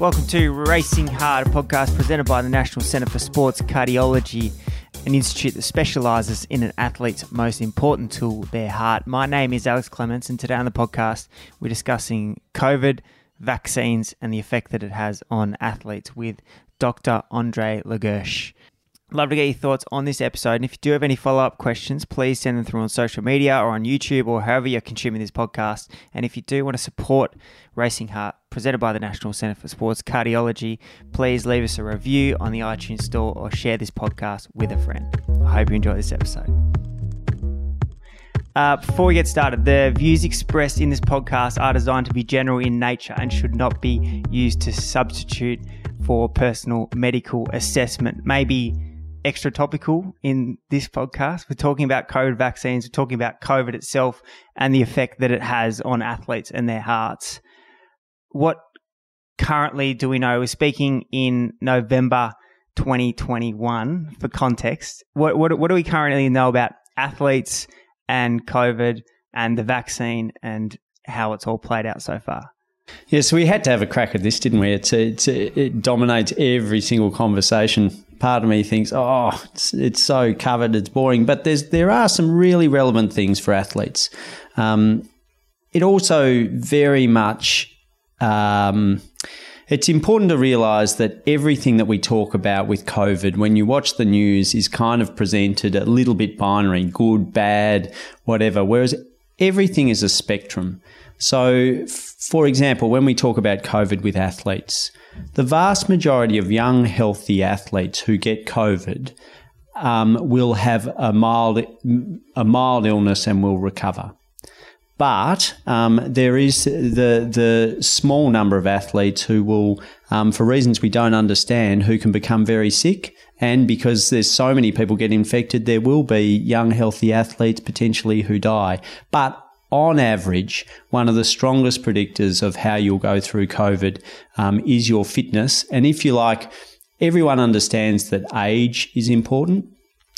Welcome to Racing Heart, a podcast presented by the National Centre for Sports Cardiology, an institute that specialises in an athlete's most important tool, their heart. My name is Alex Clements, and today on the podcast, we're discussing COVID, vaccines, and the effect that it has on athletes with Dr. Andre La Gerche. Love to get your thoughts on this episode. And if you do have any follow up questions, please send them through on social media or on YouTube or however you're consuming this podcast. And if you do want to support Racing Heart, presented by the National Centre for Sports Cardiology, please leave us a review on the iTunes Store or share this podcast with a friend. I hope you enjoy this episode. Uh, before we get started, the views expressed in this podcast are designed to be general in nature and should not be used to substitute for personal medical assessment. Maybe extra topical in this podcast. We're talking about COVID vaccines, we're talking about COVID itself and the effect that it has on athletes and their hearts. What currently do we know? We're speaking in November 2021 for context. What, what, what do we currently know about athletes and COVID and the vaccine and how it's all played out so far? Yeah, so we had to have a crack at this, didn't we? It's, it's, it dominates every single conversation part of me thinks, oh, it's, it's, so covered, it's boring. But there's there are some really relevant things for athletes. Um, it also very much. Um, it's important to realize that everything that we talk about with COVID, when you watch the news, is kind of presented a little bit binary good, bad, whatever. Whereas everything is a spectrum. So, for example, when we talk about COVID with athletes, the vast majority of young, healthy athletes who get COVID um, will have a mild, a mild illness and will recover. But um, there is the the small number of athletes who will, um, for reasons we don't understand, who can become very sick. And because there's so many people get infected, there will be young, healthy athletes potentially who die. But on average, one of the strongest predictors of how you'll go through COVID um, is your fitness. And if you like, everyone understands that age is important.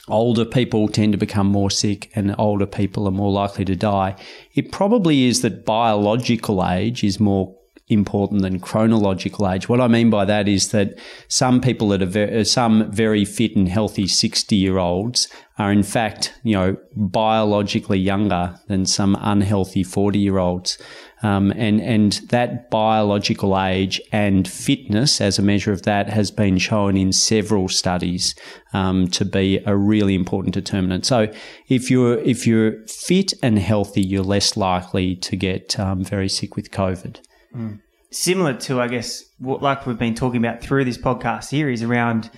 Older people tend to become more sick and older people are more likely to die. It probably is that biological age is more important than chronological age. What I mean by that is that some people that are very, some very fit and healthy 60 year olds are in fact, you know, biologically younger than some unhealthy 40 year olds. Um, and, and that biological age and fitness as a measure of that has been shown in several studies um, to be a really important determinant. So if you're, if you're fit and healthy, you're less likely to get um, very sick with COVID. Mm. Similar to, I guess, what, like we've been talking about through this podcast series around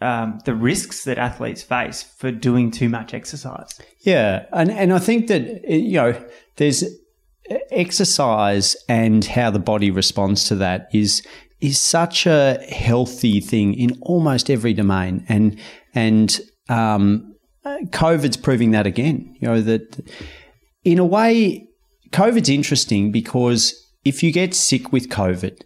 um, the risks that athletes face for doing too much exercise. Yeah, and and I think that you know there's exercise and how the body responds to that is is such a healthy thing in almost every domain, and and um, COVID's proving that again. You know that in a way, COVID's interesting because if you get sick with COVID,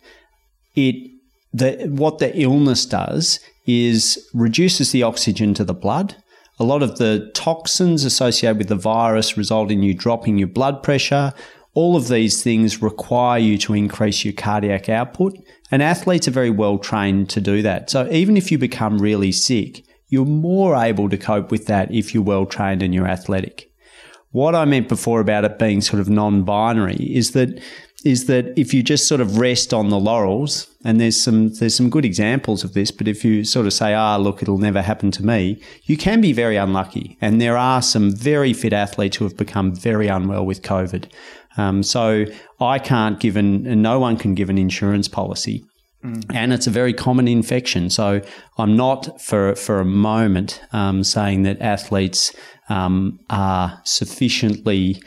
it the, what the illness does is reduces the oxygen to the blood. A lot of the toxins associated with the virus result in you dropping your blood pressure. All of these things require you to increase your cardiac output, and athletes are very well trained to do that. So even if you become really sick, you're more able to cope with that if you're well trained and you're athletic. What I meant before about it being sort of non binary is that is that if you just sort of rest on the laurels, and there's some there's some good examples of this, but if you sort of say, "Ah, look, it'll never happen to me," you can be very unlucky. And there are some very fit athletes who have become very unwell with COVID. Um, so I can't give an, and no one can give an insurance policy. Mm. And it's a very common infection. So I'm not for for a moment um, saying that athletes um, are sufficiently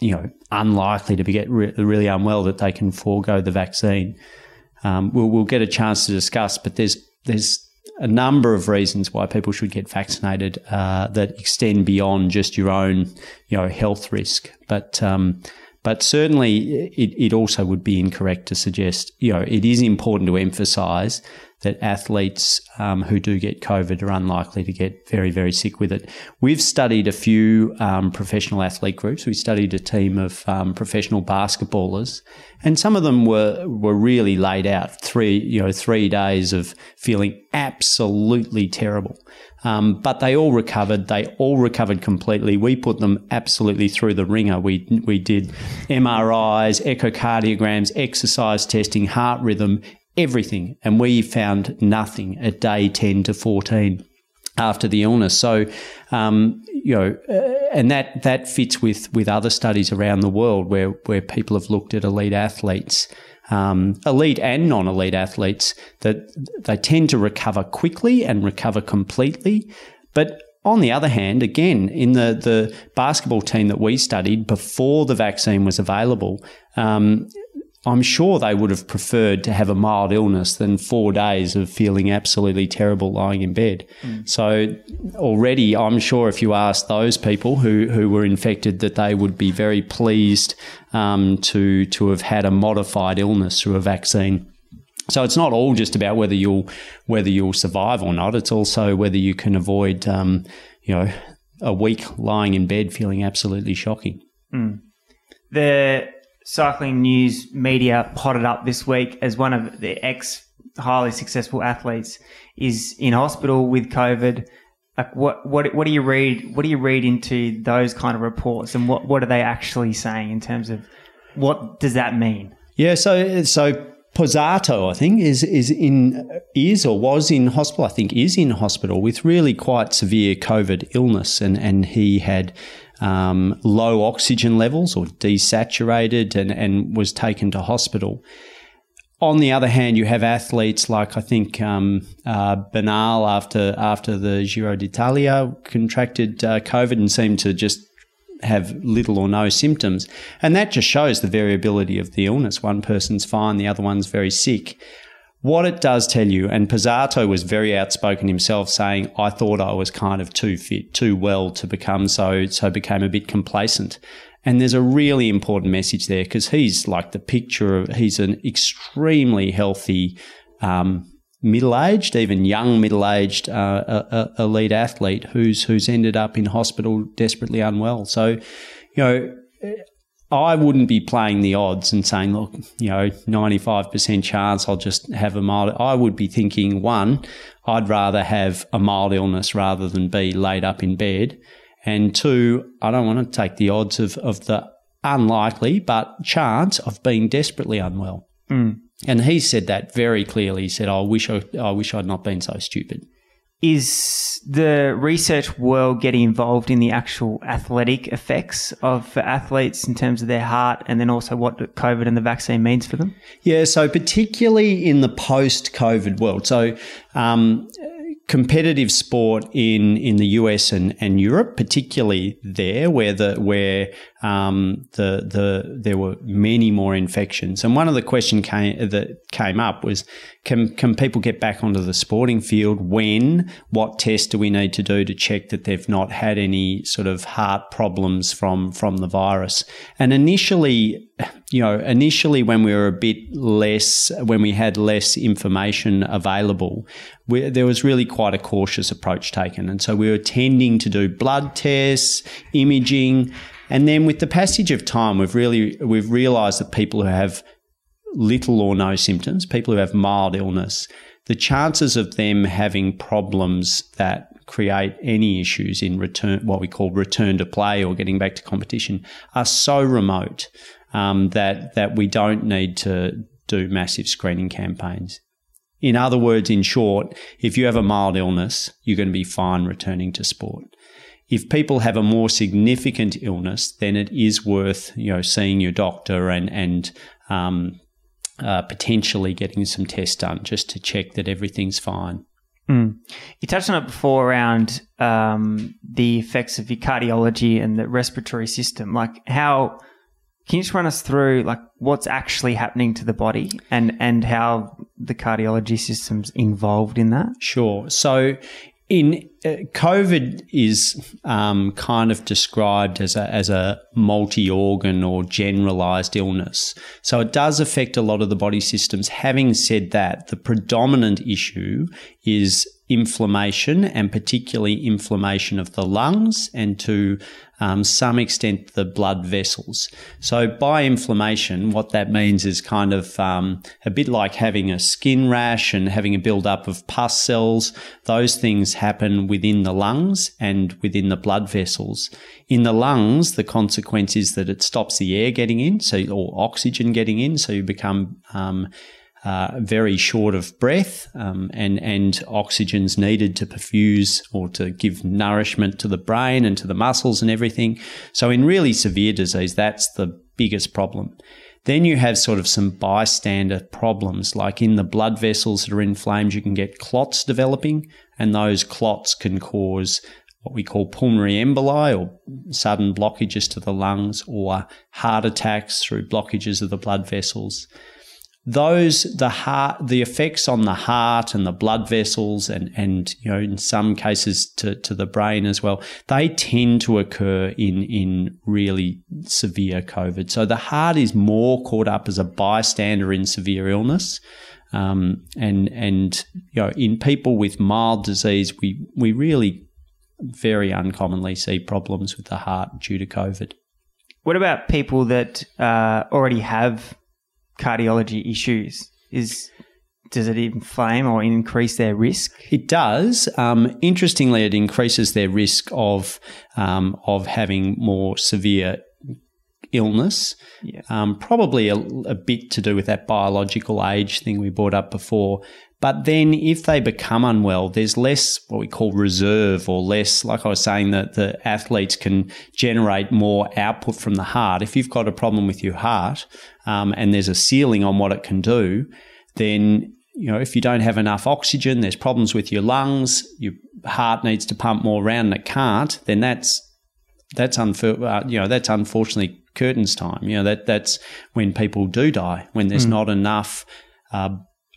you know, unlikely to be get re- really unwell that they can forego the vaccine. Um, we'll, we'll get a chance to discuss, but there's there's a number of reasons why people should get vaccinated uh, that extend beyond just your own, you know, health risk. But um, but certainly, it, it also would be incorrect to suggest, you know, it is important to emphasise that athletes um, who do get COVID are unlikely to get very, very sick with it. We've studied a few um, professional athlete groups. We studied a team of um, professional basketballers, and some of them were were really laid out three you know three days of feeling absolutely terrible. Um, but they all recovered. They all recovered completely. We put them absolutely through the ringer. We we did MRIs, echocardiograms, exercise testing, heart rhythm, everything, and we found nothing at day ten to fourteen after the illness. So, um, you know, uh, and that that fits with with other studies around the world where where people have looked at elite athletes um, elite and non elite athletes that they tend to recover quickly and recover completely. But on the other hand, again, in the, the basketball team that we studied before the vaccine was available, um, I'm sure they would have preferred to have a mild illness than four days of feeling absolutely terrible lying in bed. Mm. So already, I'm sure if you ask those people who, who were infected, that they would be very pleased um, to to have had a modified illness through a vaccine. So it's not all just about whether you'll whether you'll survive or not. It's also whether you can avoid, um, you know, a week lying in bed feeling absolutely shocking. Mm. The cycling news media potted up this week as one of the ex highly successful athletes is in hospital with COVID. Like what, what, what do you read? What do you read into those kind of reports, and what, what are they actually saying in terms of what does that mean? Yeah, so so Pozzato, I think, is is in is or was in hospital. I think is in hospital with really quite severe COVID illness, and and he had um, low oxygen levels or desaturated and, and was taken to hospital. On the other hand, you have athletes like I think um, uh, Bernal after after the Giro d'Italia contracted uh, COVID and seemed to just have little or no symptoms, and that just shows the variability of the illness. One person's fine, the other one's very sick. What it does tell you, and Pozzato was very outspoken himself, saying, "I thought I was kind of too fit, too well to become so, so became a bit complacent." And there's a really important message there because he's like the picture of he's an extremely healthy, um, middle-aged, even young middle-aged uh, uh, elite athlete who's who's ended up in hospital desperately unwell. So, you know, I wouldn't be playing the odds and saying, look, you know, 95% chance I'll just have a mild. I would be thinking, one, I'd rather have a mild illness rather than be laid up in bed. And two, I don't want to take the odds of, of the unlikely but chance of being desperately unwell. Mm. And he said that very clearly. He said, I wish I, I wish I'd not been so stupid is the research world getting involved in the actual athletic effects of athletes in terms of their heart and then also what COVID and the vaccine means for them? Yeah, so particularly in the post COVID world. So, um, competitive sport in, in the US and, and Europe, particularly there where the where um, the the there were many more infections. And one of the questions came, that came up was, can can people get back onto the sporting field? When? What test do we need to do to check that they've not had any sort of heart problems from from the virus? And initially, you know, initially when we were a bit less, when we had less information available, we, there was really quite a cautious approach taken. And so we were tending to do blood tests, imaging. And then with the passage of time, we've really, we've realized that people who have little or no symptoms, people who have mild illness, the chances of them having problems that create any issues in return, what we call return to play or getting back to competition, are so remote um, that that we don't need to do massive screening campaigns. In other words, in short, if you have a mild illness, you're going to be fine returning to sport. If people have a more significant illness, then it is worth you know seeing your doctor and and um, uh, potentially getting some tests done just to check that everything's fine. Mm. You touched on it before around um, the effects of your cardiology and the respiratory system. Like how can you just run us through like what's actually happening to the body and and how the cardiology system's involved in that? Sure. So in uh, COVID is um, kind of described as a, as a multi-organ or generalized illness. So it does affect a lot of the body systems. Having said that, the predominant issue is inflammation and particularly inflammation of the lungs and to um, some extent the blood vessels. So by inflammation, what that means is kind of um, a bit like having a skin rash and having a build-up of pus cells. Those things happen within the lungs and within the blood vessels. In the lungs, the consequence is that it stops the air getting in, so or oxygen getting in, so you become um, uh, very short of breath, um, and and oxygen's needed to perfuse or to give nourishment to the brain and to the muscles and everything. So in really severe disease, that's the biggest problem. Then you have sort of some bystander problems, like in the blood vessels that are inflamed, you can get clots developing, and those clots can cause what we call pulmonary emboli or sudden blockages to the lungs or heart attacks through blockages of the blood vessels those the heart the effects on the heart and the blood vessels and and you know in some cases to, to the brain as well they tend to occur in in really severe covid. So the heart is more caught up as a bystander in severe illness. Um, and and you know in people with mild disease we we really very uncommonly see problems with the heart due to covid. What about people that uh, already have cardiology issues? Is does it inflame or increase their risk? It does. Um, interestingly, it increases their risk of um, of having more severe illness. Yeah. Um, probably a, a, bit to do with that biological age thing we brought up before. But then if they become unwell, there's less what we call reserve or less, like I was saying, that the athletes can generate more output from the heart. If you've got a problem with your heart um, and there's a ceiling on what it can do, then you know, if you don't have enough oxygen, there's problems with your lungs, your heart needs to pump more around and it can't, then that's that's unfor- uh, you know that's unfortunately curtains time. You know that that's when people do die when there's mm. not enough uh,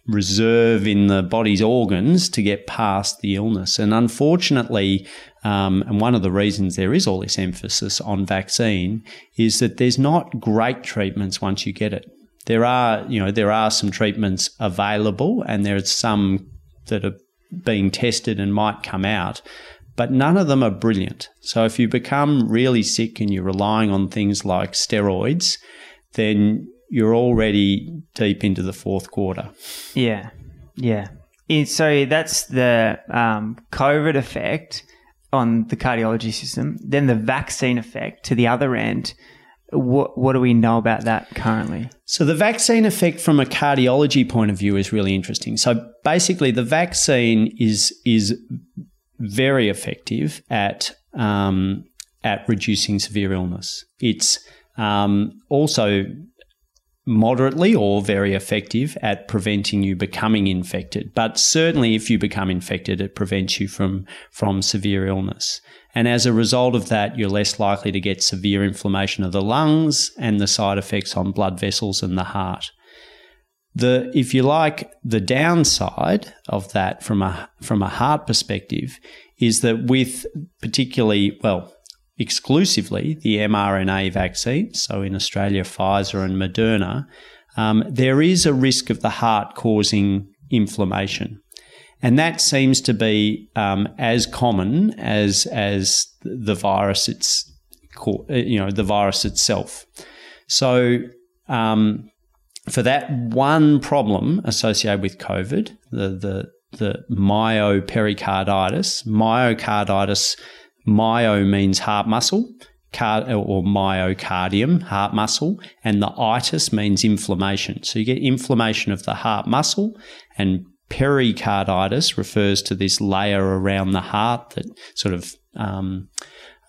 reserve in the body's organs to get past the illness. And unfortunately, um, and one of the reasons there is all this emphasis on vaccine is that there's not great treatments once you get it. There are, you know, there are some treatments available, and there's some that are being tested and might come out, but none of them are brilliant. So if you become really sick and you're relying on things like steroids, then you're already deep into the fourth quarter. Yeah, yeah. so that's the um, COVID effect on the cardiology system. Then the vaccine effect to the other end. What, what do we know about that currently? So, the vaccine effect from a cardiology point of view is really interesting. So, basically, the vaccine is is very effective at um, at reducing severe illness. It's um, also moderately or very effective at preventing you becoming infected. But certainly if you become infected, it prevents you from, from severe illness. And as a result of that, you're less likely to get severe inflammation of the lungs and the side effects on blood vessels and the heart. The, if you like, the downside of that from a, from a heart perspective is that with particularly, well, exclusively the mRNA vaccines, so in Australia, Pfizer and Moderna, um, there is a risk of the heart causing inflammation. And that seems to be um, as common as, as the virus it's, you know, the virus itself. So, um, for that one problem associated with COVID, the, the, the myopericarditis, myocarditis Myo means heart muscle, or myocardium, heart muscle, and the itis means inflammation. So you get inflammation of the heart muscle, and pericarditis refers to this layer around the heart that sort of um,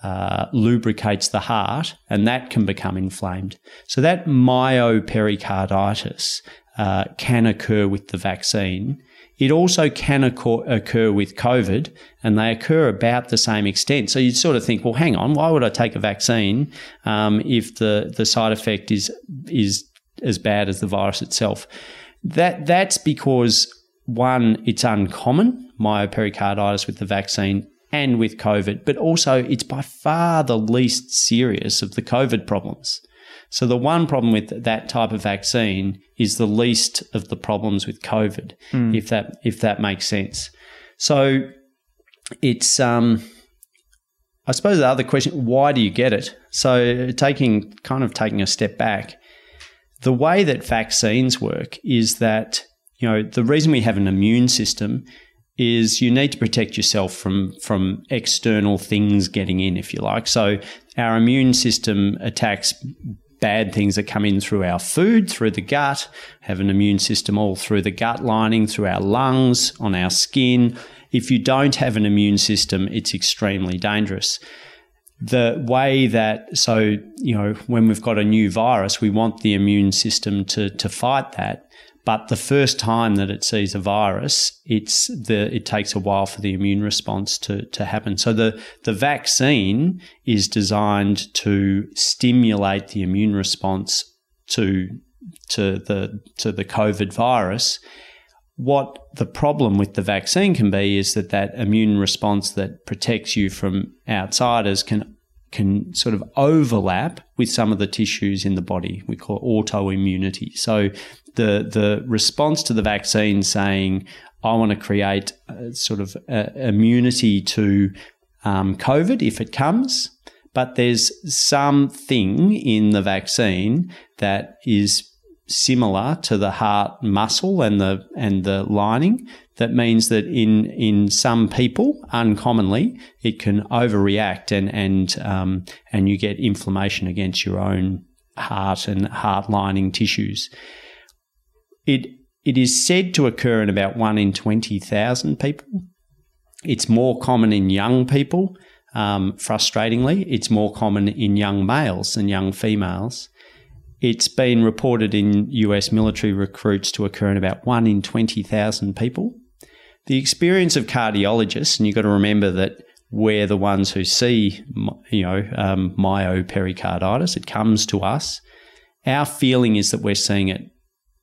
uh, lubricates the heart, and that can become inflamed. So that myopericarditis uh, can occur with the vaccine it also can occur, with COVID, and they occur about the same extent. So you'd sort of think, well, hang on, why would I take a vaccine um, if the, the side effect is is as bad as the virus itself? That that's because one, it's uncommon, myopericarditis with the vaccine and with COVID, but also it's by far the least serious of the COVID problems. So the one problem with that type of vaccine is the least of the problems with COVID, mm. if that if that makes sense. So it's um, I suppose the other question: Why do you get it? So taking kind of taking a step back, the way that vaccines work is that you know the reason we have an immune system is you need to protect yourself from from external things getting in, if you like. So our immune system attacks bad things that come in through our food, through the gut, have an immune system all through the gut lining, through our lungs, on our skin. If you don't have an immune system, it's extremely dangerous. The way that, so, you know, when we've got a new virus, we want the immune system to, to fight that. But the first time that it sees a virus, it's the it takes a while for the immune response to, to happen. So the, the vaccine is designed to stimulate the immune response to to the to the COVID virus. What the problem with the vaccine can be is that that immune response that protects you from outsiders can can sort of overlap with some of the tissues in the body. We call it autoimmunity. So the the response to the vaccine saying, "I want to create sort of immunity to um, COVID if it comes," but there's something in the vaccine that is similar to the heart muscle and the and the lining that means that in in some people uncommonly it can overreact and and um, and you get inflammation against your own heart and heart lining tissues it it is said to occur in about one in twenty thousand people. It's more common in young people. Um, frustratingly, it's more common in young males than young females. It's been reported in US military recruits to occur in about one in 20,000 people. The experience of cardiologists, and you've got to remember that we're the ones who see, you know, um, myopericarditis. It comes to us. Our feeling is that we're seeing it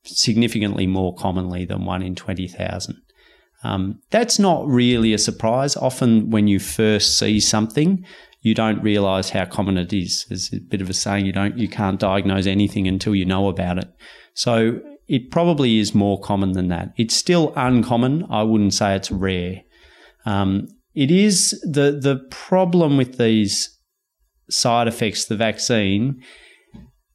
significantly more commonly than one in 20,000. Um, that's not really a surprise. Often, when you first see something, you don't realize how common it is. There's a bit of a saying you don't, you can't diagnose anything until you know about it. So it probably is more common than that. It's still uncommon. I wouldn't say it's rare. Um, it is the the problem with these side effects, the vaccine,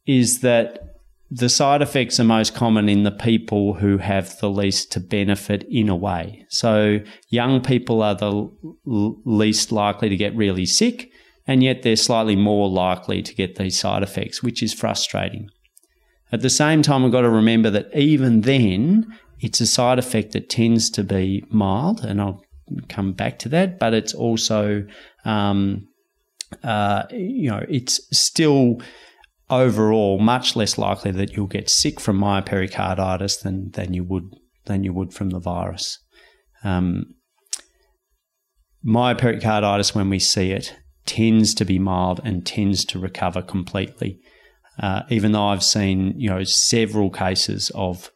is that the side effects are most common in the people who have the least to benefit in a way. So, young people are the l- least likely to get really sick, and yet they're slightly more likely to get these side effects, which is frustrating. At the same time, we've got to remember that even then, it's a side effect that tends to be mild, and I'll come back to that, but it's also, um, uh, you know, it's still overall much less likely that you'll get sick from myopericarditis than than you would than you would from the virus. Um, myopericarditis, when we see it, tends to be mild and tends to recover completely. Uh, even though I've seen you know several cases of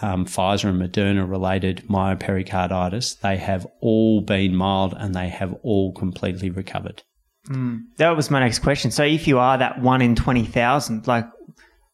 um, Pfizer and Moderna related myopericarditis, they have all been mild and they have all completely recovered. Mm. That was my next question. So, if you are that one in 20,000, like,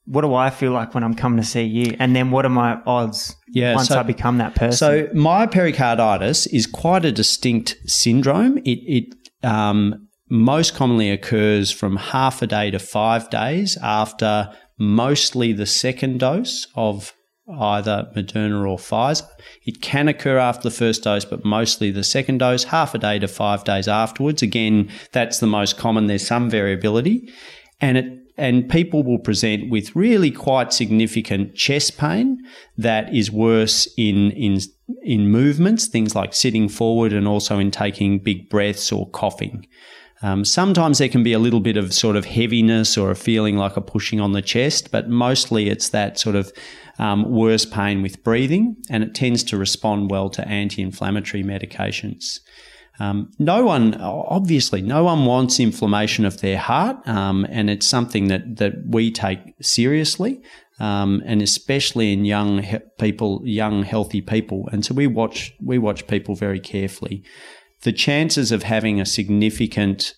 what do I feel like when I'm coming to see you? And then what are my odds yeah, once so, I become that person? So, myopericarditis is quite a distinct syndrome. It, it um, most commonly occurs from half a day to five days after mostly the second dose of either Moderna or Pfizer. It can occur after the first dose, but mostly the second dose, half a day to five days afterwards. Again, that's the most common. There's some variability. And it and people will present with really quite significant chest pain that is worse in in in movements, things like sitting forward and also in taking big breaths or coughing. Um, sometimes there can be a little bit of sort of heaviness or a feeling like a pushing on the chest, but mostly it's that sort of um, worse pain with breathing, and it tends to respond well to anti inflammatory medications. Um, no one, obviously, no one wants inflammation of their heart, um, and it's something that, that we take seriously. um, and especially in young he- people, young healthy people. And so we watch we watch people very carefully. The chances of having a significant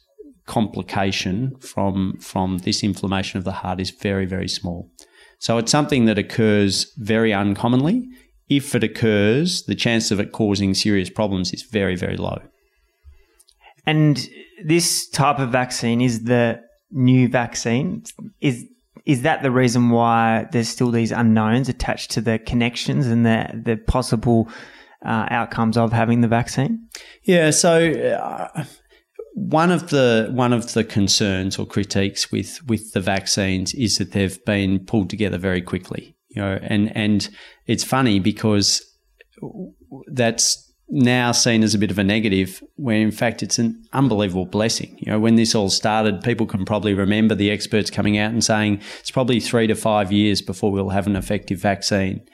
complication from from this inflammation of the heart is very very small. So it's something that occurs very uncommonly. If it occurs, the chance of it causing serious problems is very very low. And this type of vaccine is the new vaccine. Is is that the reason why there's still these unknowns attached to the connections and the the possible uh, outcomes of having the vaccine? Yeah. So. Uh, one of the one of the concerns or critiques with with the vaccines is that they've been pulled together very quickly. You know, and and it's funny because that's now seen as a bit of a negative, when in fact it's an unbelievable blessing. You know, when this all started, people can probably remember the experts coming out and saying it's probably three to five years before we'll have an effective vaccine.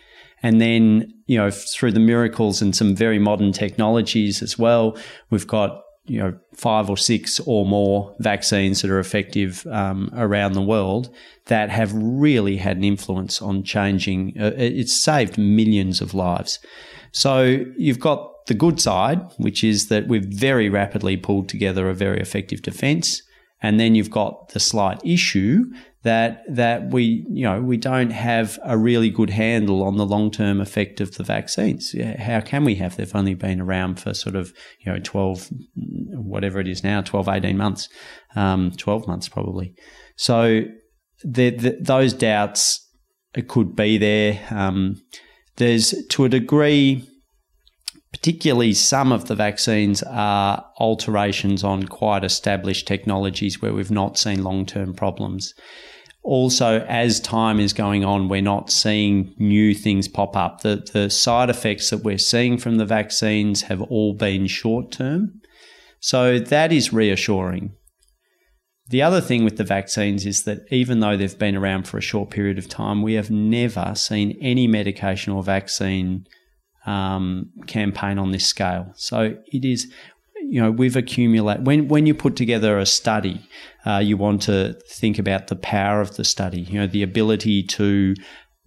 And then, you know, through the miracles and some very modern technologies as well, we've got, you know, five or six or more vaccines that are effective um, around the world that have really had an influence on changing. Uh, it's saved millions of lives. So you've got the good side, which is that we've very rapidly pulled together a very effective defence. And then you've got the slight issue that that we you know we don't have a really good handle on the long term effect of the vaccines. How can we have? They've only been around for sort of you know twelve, whatever it is now, 12, 18 months, um, twelve months probably. So the, the, those doubts could be there. Um, there's to a degree particularly some of the vaccines are alterations on quite established technologies where we've not seen long term problems. Also, as time is going on, we're not seeing new things pop up. The, the side effects that we're seeing from the vaccines have all been short term. So that is reassuring. The other thing with the vaccines is that even though they've been around for a short period of time, we have never seen any medication or vaccine um, campaign on this scale. So it is, you know, we've accumulated when when you put together a study, uh, you want to think about the power of the study. You know, the ability to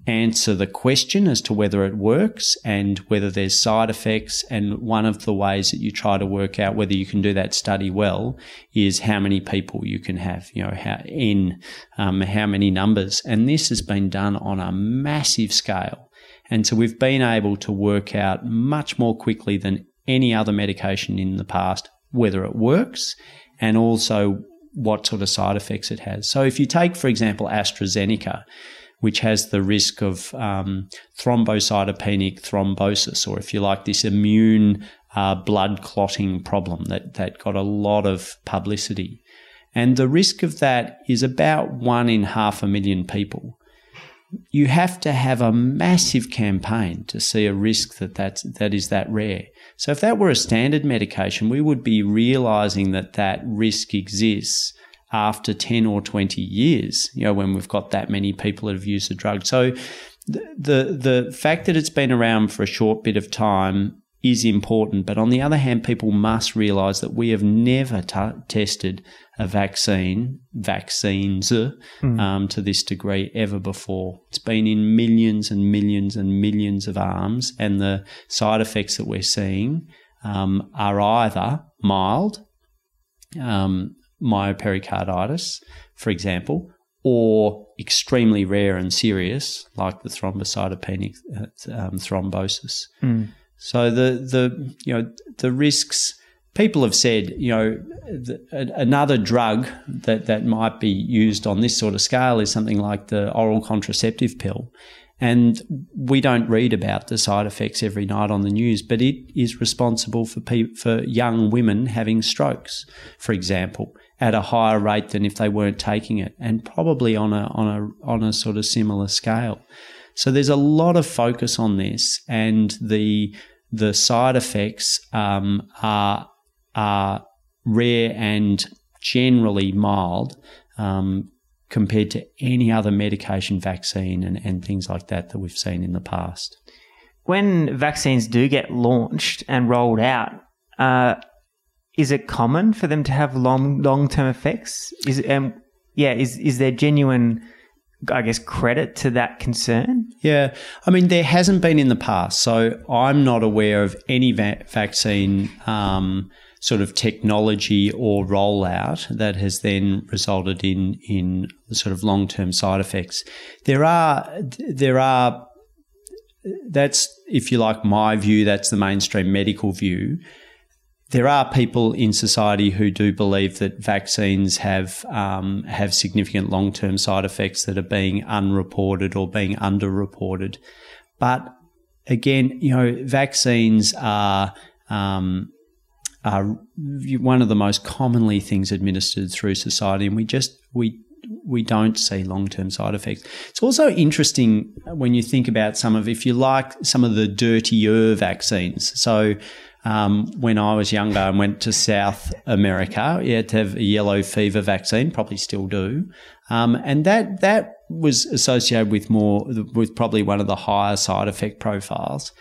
answer the question as to whether it works and whether there's side effects. And one of the ways that you try to work out whether you can do that study well is how many people you can have, you know, how in um, how many numbers. And this has been done on a massive scale. And so we've been able to work out much more quickly than any other medication in the past whether it works and also what sort of side effects it has. So if you take, for example, AstraZeneca, which has the risk of um, thrombocytopenic thrombosis, or if you like, this immune uh, blood clotting problem that, that got a lot of publicity. And the risk of that is about one in half a million people you have to have a massive campaign to see a risk that that's, that is that rare. So if that were a standard medication, we would be realizing that that risk exists after 10 or 20 years, you know, when we've got that many people that have used the drug. So the, the, the fact that it's been around for a short bit of time is important. But on the other hand, people must realize that we have never t- tested a vaccine, vaccines mm. um, to this degree ever before. It's been in millions and millions and millions of arms, and the side effects that we're seeing um, are either mild, um, myopericarditis, for example, or extremely rare and serious, like the thrombocytopenic uh, um, thrombosis. Mm. So the the you know the risks people have said you know the, another drug that that might be used on this sort of scale is something like the oral contraceptive pill. And we don't read about the side effects every night on the news, but it is responsible for pe- for young women having strokes, for example, at a higher rate than if they weren't taking it, and probably on a on a on a sort of similar scale. So there's a lot of focus on this, and the the side effects um, are are rare and generally mild um, compared to any other medication, vaccine, and, and things like that that we've seen in the past. When vaccines do get launched and rolled out, uh, is it common for them to have long long term effects? Is um, yeah, is is there genuine I guess, credit to that concern? Yeah. I mean, there hasn't been in the past. So I'm not aware of any va- vaccine um, sort of technology or rollout that has then resulted in, in sort of long term side effects. There are, there are, that's, if you like, my view, that's the mainstream medical view there are people in society who do believe that vaccines have um, have significant long term side effects that are being unreported or being underreported. But again, you know, vaccines are um, one of the most commonly things administered through society, and we just we we don't see long term side effects. It's also interesting when you think about some of, if you like, some of the dirtier vaccines. So um, when I was younger and went to South America. You had to have a yellow fever vaccine, probably still do, um, and that that was associated with more with probably one of the higher side effect profiles.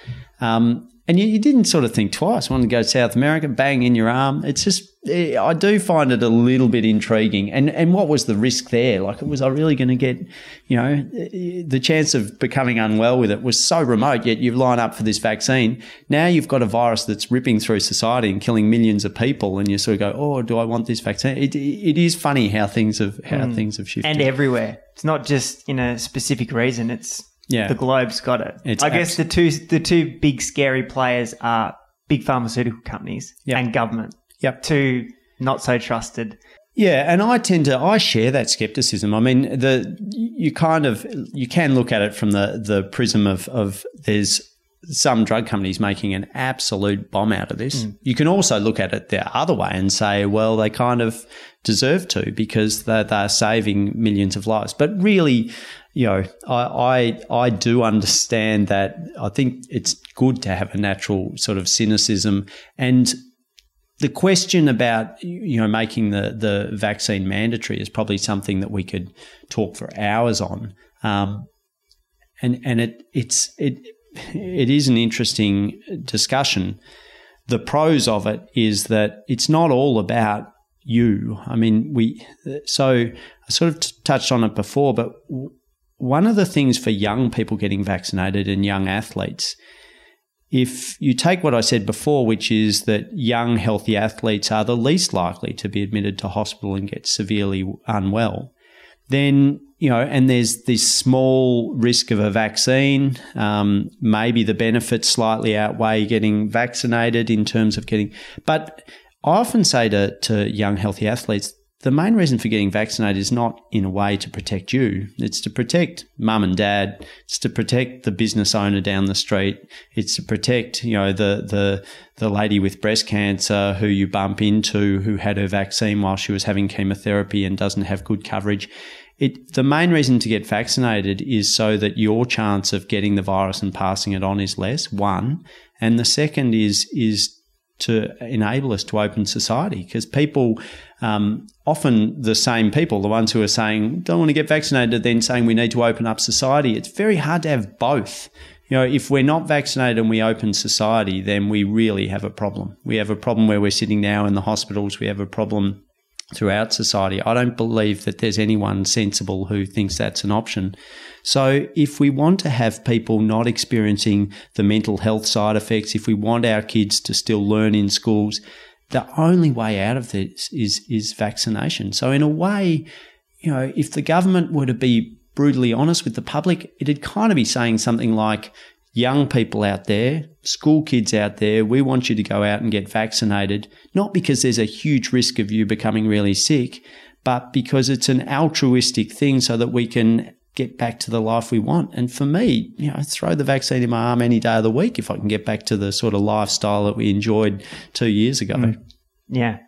Um, and you, you, didn't sort of think twice. Wanted to go to South America? Bang in your arm. It's just eh, I do find it a little bit intriguing. And and what was the risk there? Like, was I really going to get, you know, eh, the chance of becoming unwell with it was so remote. Yet you line up for this vaccine. Now you've got a virus that's ripping through society and killing millions of people, and you sort of go, oh, do I want this vaccine? It, it is funny how things have how mm. things have shifted and everywhere. It's not just in a specific reason. It's yeah. the globe's got it. It's I guess the two the two big scary players are big pharmaceutical companies yep. and government. Yep. Two not so trusted. Yeah, and I tend to I share that skepticism. I mean, the you kind of you can look at it from the the prism of of there's some drug companies making an absolute bomb out of this. Mm. You can also look at it the other way and say, well, they kind of deserve to because they're, they're saving millions of lives. But really, you know, I, I, I do understand that. I think it's good to have a natural sort of cynicism and the question about you know making the the vaccine mandatory is probably something that we could talk for hours on, um, and and it it's it it is an interesting discussion. The pros of it is that it's not all about you. I mean, we so I sort of t- touched on it before, but one of the things for young people getting vaccinated and young athletes, if you take what I said before, which is that young, healthy athletes are the least likely to be admitted to hospital and get severely unwell, then, you know, and there's this small risk of a vaccine, um, maybe the benefits slightly outweigh getting vaccinated in terms of getting, but I often say to, to young, healthy athletes, the main reason for getting vaccinated is not in a way to protect you. It's to protect mum and dad. It's to protect the business owner down the street. It's to protect, you know, the, the, the lady with breast cancer who you bump into who had her vaccine while she was having chemotherapy and doesn't have good coverage. It, the main reason to get vaccinated is so that your chance of getting the virus and passing it on is less, one. And the second is, is to enable us to open society because people um, often the same people the ones who are saying don't want to get vaccinated then saying we need to open up society it's very hard to have both you know if we're not vaccinated and we open society then we really have a problem we have a problem where we're sitting now in the hospitals we have a problem throughout society. I don't believe that there's anyone sensible who thinks that's an option. So, if we want to have people not experiencing the mental health side effects, if we want our kids to still learn in schools, the only way out of this is is vaccination. So, in a way, you know, if the government were to be brutally honest with the public, it'd kind of be saying something like, young people out there, school kids out there, we want you to go out and get vaccinated, not because there's a huge risk of you becoming really sick, but because it's an altruistic thing so that we can get back to the life we want. And for me, you know, throw the vaccine in my arm any day of the week if I can get back to the sort of lifestyle that we enjoyed two years ago. Mm. Yeah.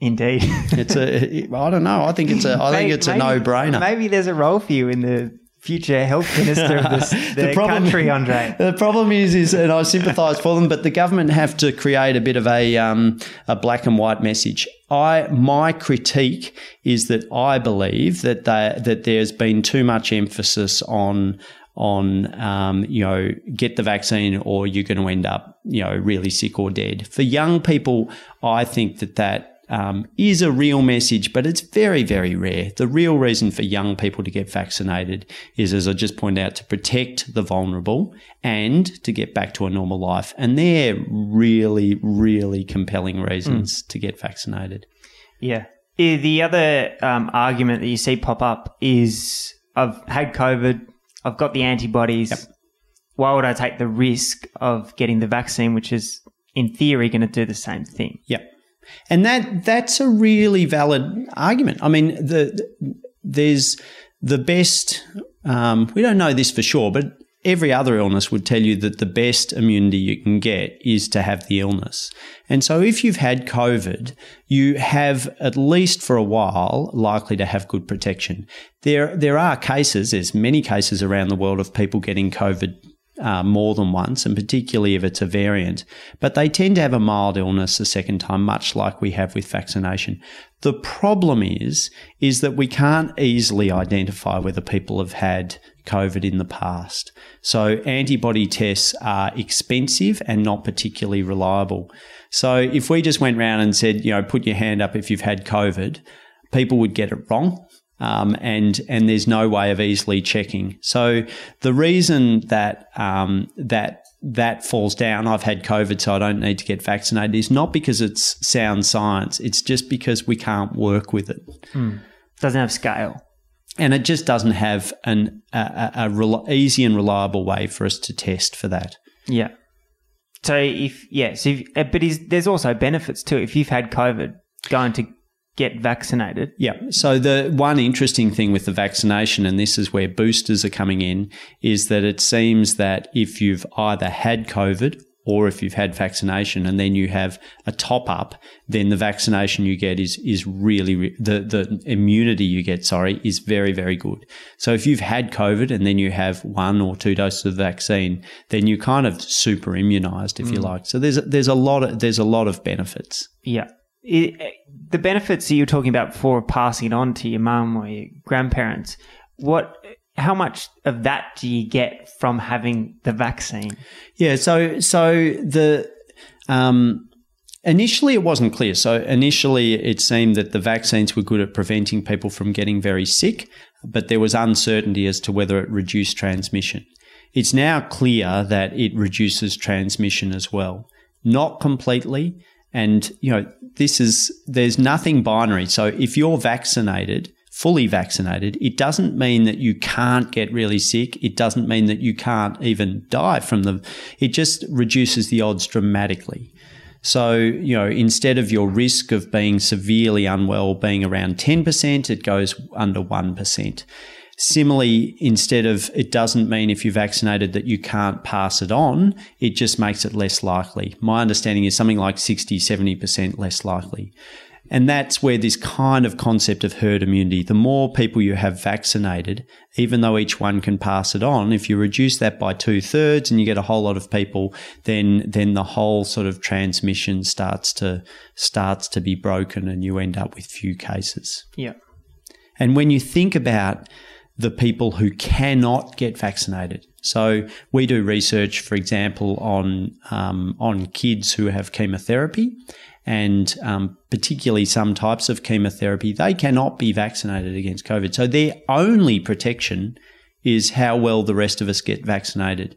Indeed. it's a I don't know. I think it's a I think it's a no brainer. Maybe there's a role for you in the future health minister of this, the, problem, country, Andre. The problem is, is, and I sympathise for them, but the government have to create a bit of a um, a black and white message. I my critique is that I believe that they, that there's been too much emphasis on on um, you know get the vaccine or you're going to end up you know really sick or dead. For young people, I think that that um, is a real message, but it's very, very rare. The real reason for young people to get vaccinated is, as I just pointed out, to protect the vulnerable and to get back to a normal life. And they're really, really compelling reasons mm. to get vaccinated. Yeah. The other um, argument that you see pop up is I've had COVID, I've got the antibodies. Yep. Why would I take the risk of getting the vaccine, which is in theory going to do the same thing? Yep. And that that's a really valid argument. I mean, the, there's the best. Um, we don't know this for sure, but every other illness would tell you that the best immunity you can get is to have the illness. And so if you've had COVID, you have at least for a while likely to have good protection. There there are cases, there's many cases around the world of people getting COVID uh, more than once, and particularly if it's a variant. But they tend to have a mild illness the second time, much like we have with vaccination. The problem is, is that we can't easily identify whether people have had COVID in the past. So antibody tests are expensive and not particularly reliable. So if we just went around and said, you know, put your hand up if you've had COVID, people would get it wrong um, and and there's no way of easily checking. So the reason that um, that that falls down, I've had COVID, so I don't need to get vaccinated, is not because it's sound science. It's just because we can't work with it. Mm. Doesn't have scale. And it just doesn't have an a, a, a easy and reliable way for us to test for that. Yeah. So if yes, if, uh, but is, there's also benefits too. If you've had COVID, going to get vaccinated. Yeah. So the one interesting thing with the vaccination, and this is where boosters are coming in, is that it seems that if you've either had COVID or if you've had vaccination and then you have a top up, then the vaccination you get is is really the the immunity you get, sorry, is very very good. So if you've had COVID and then you have one or two doses of vaccine, then you're kind of super immunized, if mm. you like. So there's there's a lot of there's a lot of benefits. Yeah it, the benefits that you were talking about before passing it on to your mum or your grandparents, what how much of that do you get from having the vaccine? Yeah, so so the um, initially it wasn't clear. So initially it seemed that the vaccines were good at preventing people from getting very sick, but there was uncertainty as to whether it reduced transmission. It's now clear that it reduces transmission as well. Not completely, and, you know, this is, there's nothing binary. So if you're vaccinated, fully vaccinated, it doesn't mean that you can't get really sick. It doesn't mean that you can't even die from the, it just reduces the odds dramatically. So, you know, instead of your risk of being severely unwell being around 10%, it goes under 1%. Similarly, instead of it doesn't mean if you're vaccinated that you can't pass it on, it just makes it less likely. My understanding is something like 60, 70% less likely. And that's where this kind of concept of herd immunity, the more people you have vaccinated, even though each one can pass it on, if you reduce that by two thirds and you get a whole lot of people, then then the whole sort of transmission starts to starts to be broken and you end up with few cases. Yeah. And when you think about the people who cannot get vaccinated. So we do research, for example, on um, on kids who have chemotherapy, and um, particularly some types of chemotherapy. They cannot be vaccinated against COVID. So their only protection is how well the rest of us get vaccinated.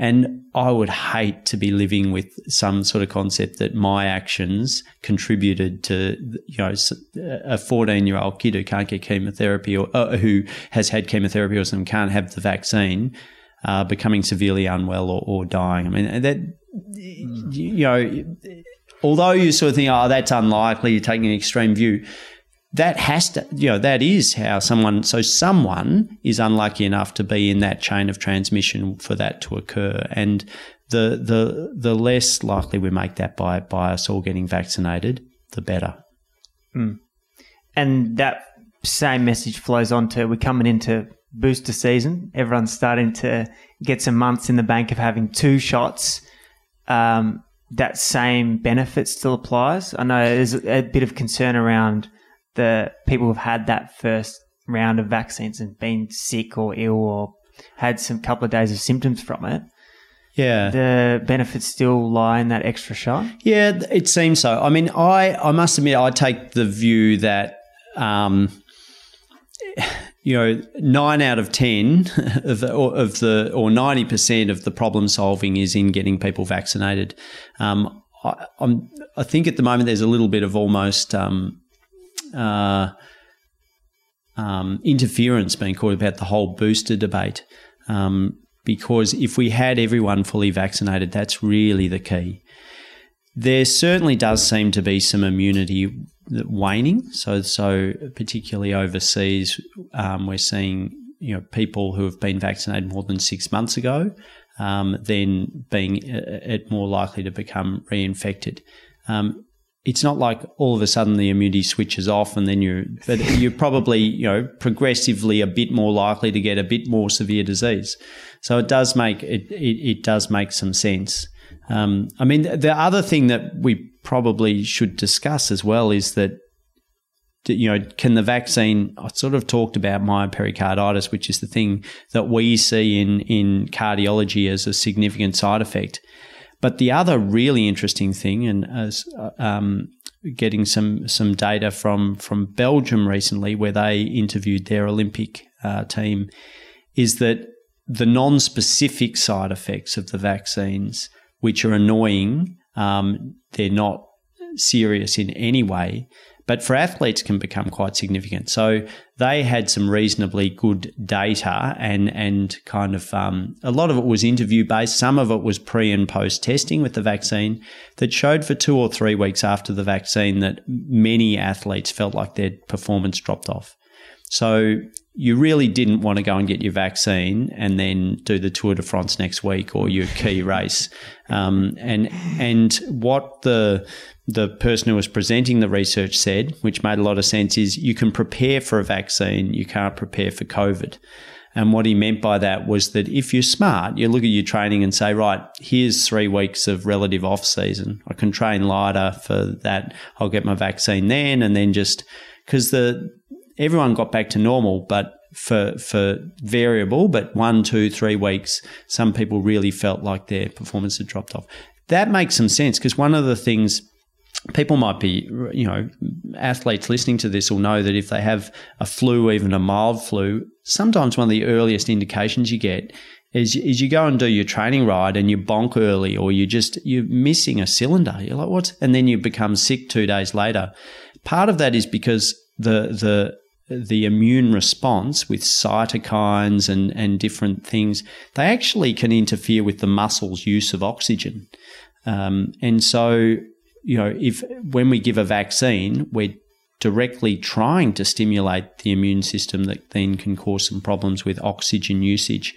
And I would hate to be living with some sort of concept that my actions contributed to, you know, a 14 year old kid who can't get chemotherapy or uh, who has had chemotherapy or some can't have the vaccine, uh, becoming severely unwell or, or, dying. I mean, that, you know, although you sort of think, oh, that's unlikely, you're taking an extreme view that has to, you know, that is how someone, so someone is unlucky enough to be in that chain of transmission for that to occur. And the, the, the less likely we make that by, by us all getting vaccinated, the better. Mm. And that same message flows on to we're coming into booster season. Everyone's starting to get some months in the bank of having two shots. Um, that same benefit still applies. I know there's a bit of concern around the people who've had that first round of vaccines and been sick or ill or had some couple of days of symptoms from it. Yeah. the benefits still lie in that extra shot. Yeah, it seems so. I mean, I, I must admit, I take the view that, um, you know, nine out of 10 of the, or, of the, or 90% of the problem solving is in getting people vaccinated. Um, I, I'm, I think at the moment there's a little bit of almost, um, uh, um, interference being called about the whole booster debate. Um, because if we had everyone fully vaccinated, that's really the key. There certainly does seem to be some immunity waning. So, so particularly overseas, um, we're seeing you know people who have been vaccinated more than six months ago, um, then being uh, more likely to become reinfected. Um, it's not like all of a sudden the immunity switches off and then you're but you're probably you know progressively a bit more likely to get a bit more severe disease. So it does make it it, it does make some sense. Um, i mean the other thing that we probably should discuss as well is that you know can the vaccine i sort of talked about myopericarditis which is the thing that we see in in cardiology as a significant side effect but the other really interesting thing, and as um, getting some some data from from Belgium recently, where they interviewed their Olympic uh, team, is that the non-specific side effects of the vaccines, which are annoying, um, they're not serious in any way, but for athletes can become quite significant. So they had some reasonably good data and and kind of um, a lot of it was interview based. Some of it was pre and post testing with the vaccine that showed for two or three weeks after the vaccine that many athletes felt like their performance dropped off. So you really didn't want to go and get your vaccine and then do the Tour de France next week or your key race. Um, and and what the the person who was presenting the research said, which made a lot of sense, is you can prepare for a vaccine, you can't prepare for COVID. And what he meant by that was that if you're smart, you look at your training and say, right, here's three weeks of relative off season. I can train lighter for that. I'll get my vaccine then, and then just because the everyone got back to normal, but for for variable, but one, two, three weeks, some people really felt like their performance had dropped off. That makes some sense because one of the things people might be, you know, athletes listening to this will know that if they have a flu, even a mild flu, sometimes one of the earliest indications you get is, is you go and do your training ride and you bonk early or you just, you're missing a cylinder. You're like, what? And then you become sick two days later. Part of that is because the, the, the immune response with cytokines and, and different things, they actually can interfere with the muscle's use of oxygen. Um, and so you know, if when we give a vaccine, we're directly trying to stimulate the immune system that then can cause some problems with oxygen usage.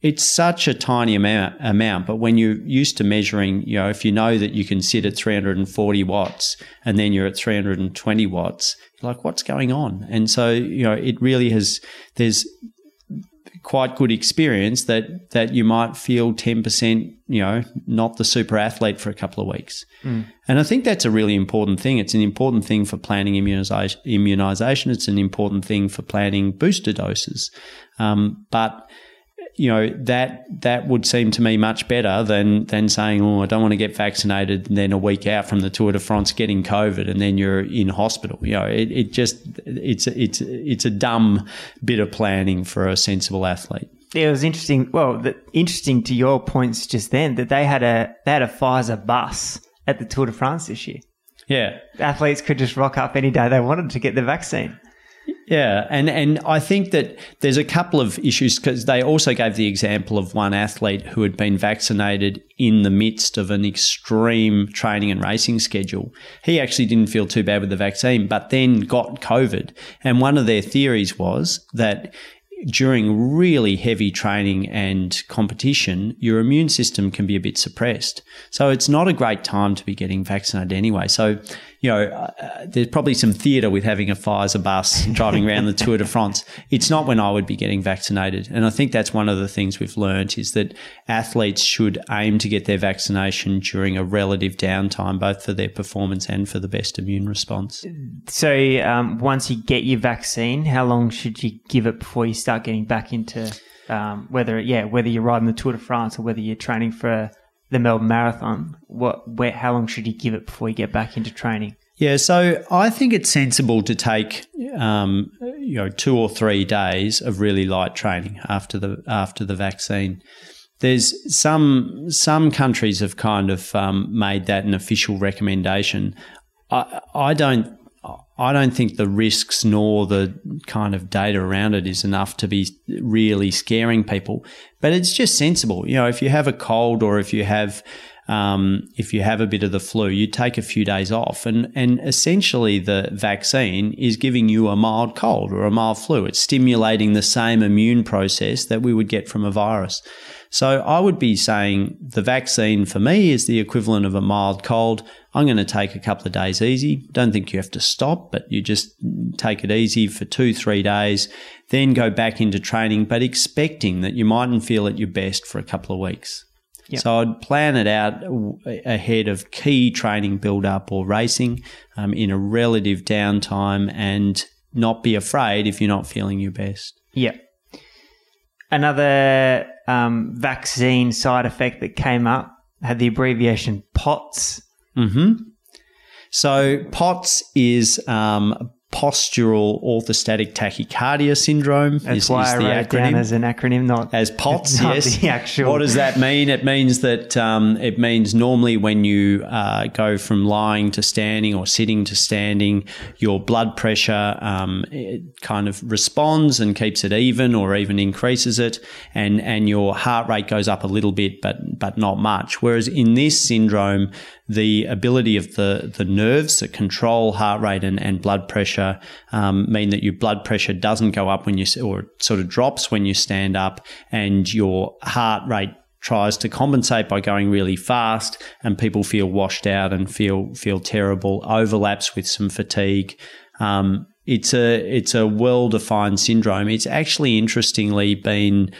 It's such a tiny amount, amount, but when you're used to measuring, you know, if you know that you can sit at 340 watts and then you're at 320 watts, like, what's going on? And so, you know, it really has, there's quite good experience that that you might feel 10% you know not the super athlete for a couple of weeks mm. and i think that's a really important thing it's an important thing for planning immunization immunization it's an important thing for planning booster doses um, but you know that that would seem to me much better than than saying, "Oh, I don't want to get vaccinated," and then a week out from the Tour de France getting COVID, and then you're in hospital. You know, it, it just it's it's it's a dumb bit of planning for a sensible athlete. Yeah, it was interesting. Well, the, interesting to your points just then that they had a they had a Pfizer bus at the Tour de France this year. Yeah, athletes could just rock up any day they wanted to get the vaccine. Yeah, and and I think that there's a couple of issues because they also gave the example of one athlete who had been vaccinated in the midst of an extreme training and racing schedule. He actually didn't feel too bad with the vaccine, but then got COVID. And one of their theories was that during really heavy training and competition, your immune system can be a bit suppressed. So it's not a great time to be getting vaccinated anyway. So you know, uh, there's probably some theatre with having a Pfizer bus driving around the Tour de France. It's not when I would be getting vaccinated. And I think that's one of the things we've learned is that athletes should aim to get their vaccination during a relative downtime, both for their performance and for the best immune response. So, um, once you get your vaccine, how long should you give it before you start getting back into Um, whether yeah, whether you're riding the Tour de France or whether you're training for the Melbourne Marathon, what where how long should you give it before you get back into training? Yeah, so I think it's sensible to take um, you know two or three days of really light training after the after the vaccine. There's some some countries have kind of um, made that an official recommendation. I, I don't I don't think the risks nor the kind of data around it is enough to be really scaring people. But it's just sensible. You know, if you have a cold or if you have um, if you have a bit of the flu, you take a few days off, and and essentially the vaccine is giving you a mild cold or a mild flu. It's stimulating the same immune process that we would get from a virus. So I would be saying the vaccine for me is the equivalent of a mild cold. I'm going to take a couple of days easy. Don't think you have to stop, but you just take it easy for two, three days, then go back into training, but expecting that you mightn't feel at your best for a couple of weeks. Yep. So I'd plan it out ahead of key training build up or racing um, in a relative downtime and not be afraid if you're not feeling your best. Yeah. Another um, vaccine side effect that came up had the abbreviation POTS. Mm-hmm. So POTS is um, postural orthostatic tachycardia syndrome. That's is, why is I wrote down as an acronym, not as POTS. Not yes. The actual. What does that mean? It means that um, it means normally when you uh, go from lying to standing or sitting to standing, your blood pressure um, kind of responds and keeps it even, or even increases it, and and your heart rate goes up a little bit, but but not much. Whereas in this syndrome, the ability of the, the nerves that control heart rate and, and blood pressure um, mean that your blood pressure doesn't go up when you, or sort of drops when you stand up, and your heart rate tries to compensate by going really fast, and people feel washed out and feel feel terrible. Overlaps with some fatigue. Um, it's a it's a well defined syndrome. It's actually interestingly been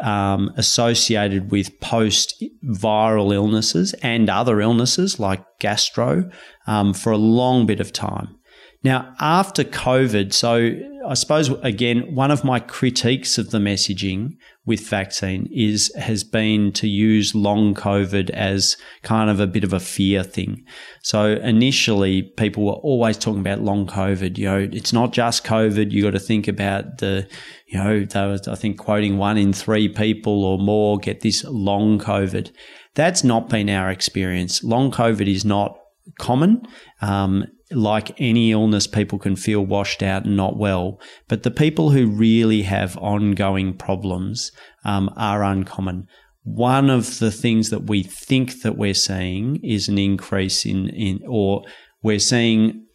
um, associated with post viral illnesses and other illnesses like gastro um, for a long bit of time. Now, after COVID, so I suppose again, one of my critiques of the messaging with vaccine is has been to use long COVID as kind of a bit of a fear thing. So initially, people were always talking about long COVID. You know, it's not just COVID. You got to think about the, you know, they were, I think quoting one in three people or more get this long COVID. That's not been our experience. Long COVID is not common. Um, like any illness, people can feel washed out and not well. But the people who really have ongoing problems um, are uncommon. One of the things that we think that we're seeing is an increase in, in or we're seeing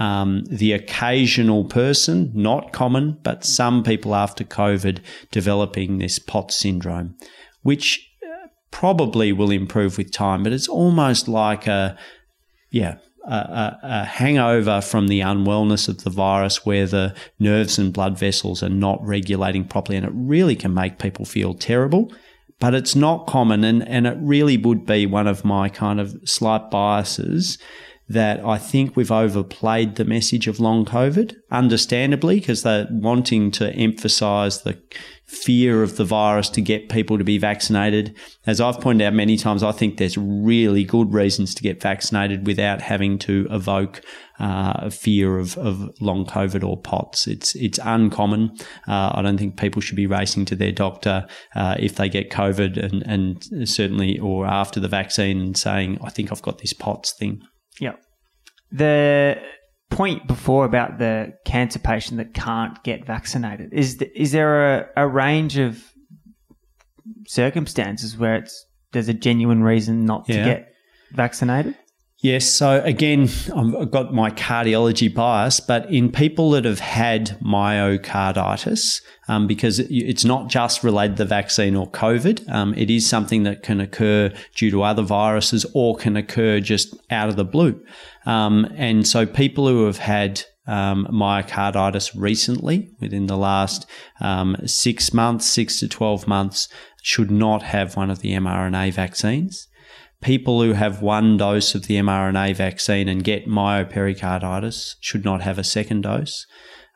um, the occasional person, not common, but some people after COVID developing this POTS syndrome, which uh, probably will improve with time, but it's almost like a, yeah, a, a, hangover from the unwellness of the virus where the nerves and blood vessels are not regulating properly. And it really can make people feel terrible, but it's not common. And, and it really would be one of my kind of slight biases that I think we've overplayed the message of long COVID, understandably, because they're wanting to emphasize the fear of the virus to get people to be vaccinated. As I've pointed out many times, I think there's really good reasons to get vaccinated without having to evoke uh, fear of, of long COVID or POTS. It's it's uncommon. Uh, I don't think people should be racing to their doctor uh, if they get COVID and, and certainly or after the vaccine and saying, I think I've got this POTS thing. Yeah. The point before about the cancer patient that can't get vaccinated is the, is there a, a range of circumstances where it's there's a genuine reason not yeah. to get vaccinated? Yes. So again, I've got my cardiology bias, but in people that have had myocarditis, um, because it's not just related to the vaccine or COVID, um, it is something that can occur due to other viruses or can occur just out of the blue. Um, and so people who have had um, myocarditis recently, within the last um, six months, six to 12 months, should not have one of the mRNA vaccines people who have one dose of the mRNA vaccine and get myopericarditis should not have a second dose.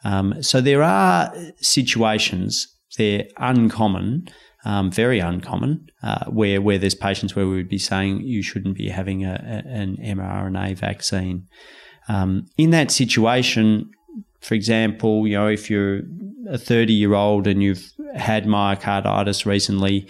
Um, so there are situations, they're uncommon, um, very uncommon, uh, where where there's patients where we would be saying you shouldn't be having a, a, an mRNA vaccine. Um, in that situation, for example, you know, if you're a 30 year old and you've had myocarditis recently,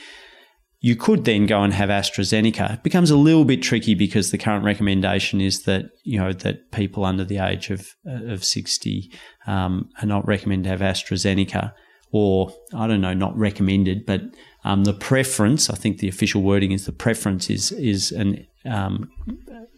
you could then go and have AstraZeneca. It becomes a little bit tricky because the current recommendation is that you know that people under the age of of 60 um, are not recommended to have AstraZeneca, or I don't know, not recommended, but um, the preference. I think the official wording is the preference is is an um,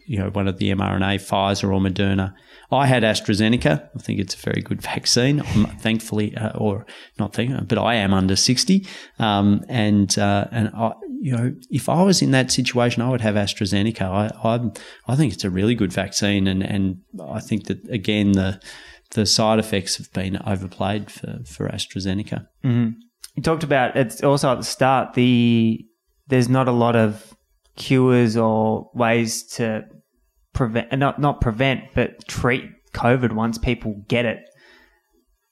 you know one of the mRNA, Pfizer or Moderna I had AstraZeneca. I think it's a very good vaccine. Thankfully, uh, or not thankfully, but I am under 60. Um, and, uh, and I, you know, if I was in that situation, I would have AstraZeneca. I, I, I think it's a really good vaccine. And, and I think that, again, the, the side effects have been overplayed for, for AstraZeneca. Mm-hmm. You talked about it's also at the start the there's not a lot of cures or ways to prevent, not not prevent, but treat COVID once people get it.